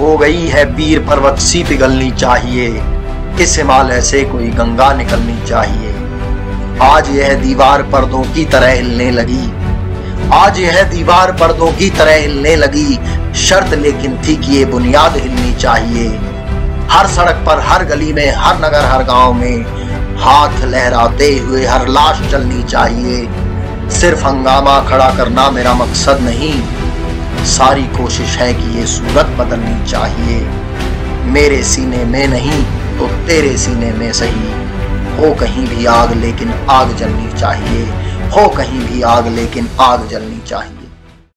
हो गई है पीर पर्वत सी पिघलनी चाहिए। इस हिमालय से कोई गंगा निकलनी चाहिए। आज यह दीवार पर्दों की तरह हिलने लगी। आज यह दीवार पर्दों की तरह हिलने लगी। शर्त लेकिन थी कि, ये बुनियाद हिलनी चाहिए। हर सड़क पर, हर गली में, हर नगर, हर गाँव में हाथ लहराते हुए हर लाश चलनी चाहिए। सिर्फ़ हंगामा खड़ा करना मेरा मकसद नहीं। सारी कोशिश है कि ये सूरत बदलनी चाहिए। मेरे सीने में नहीं तो तेरे सीने में सही। हो कहीं भी आग, लेकिन आग जलनी चाहिए। हो कहीं भी आग, लेकिन आग जलनी चाहिए।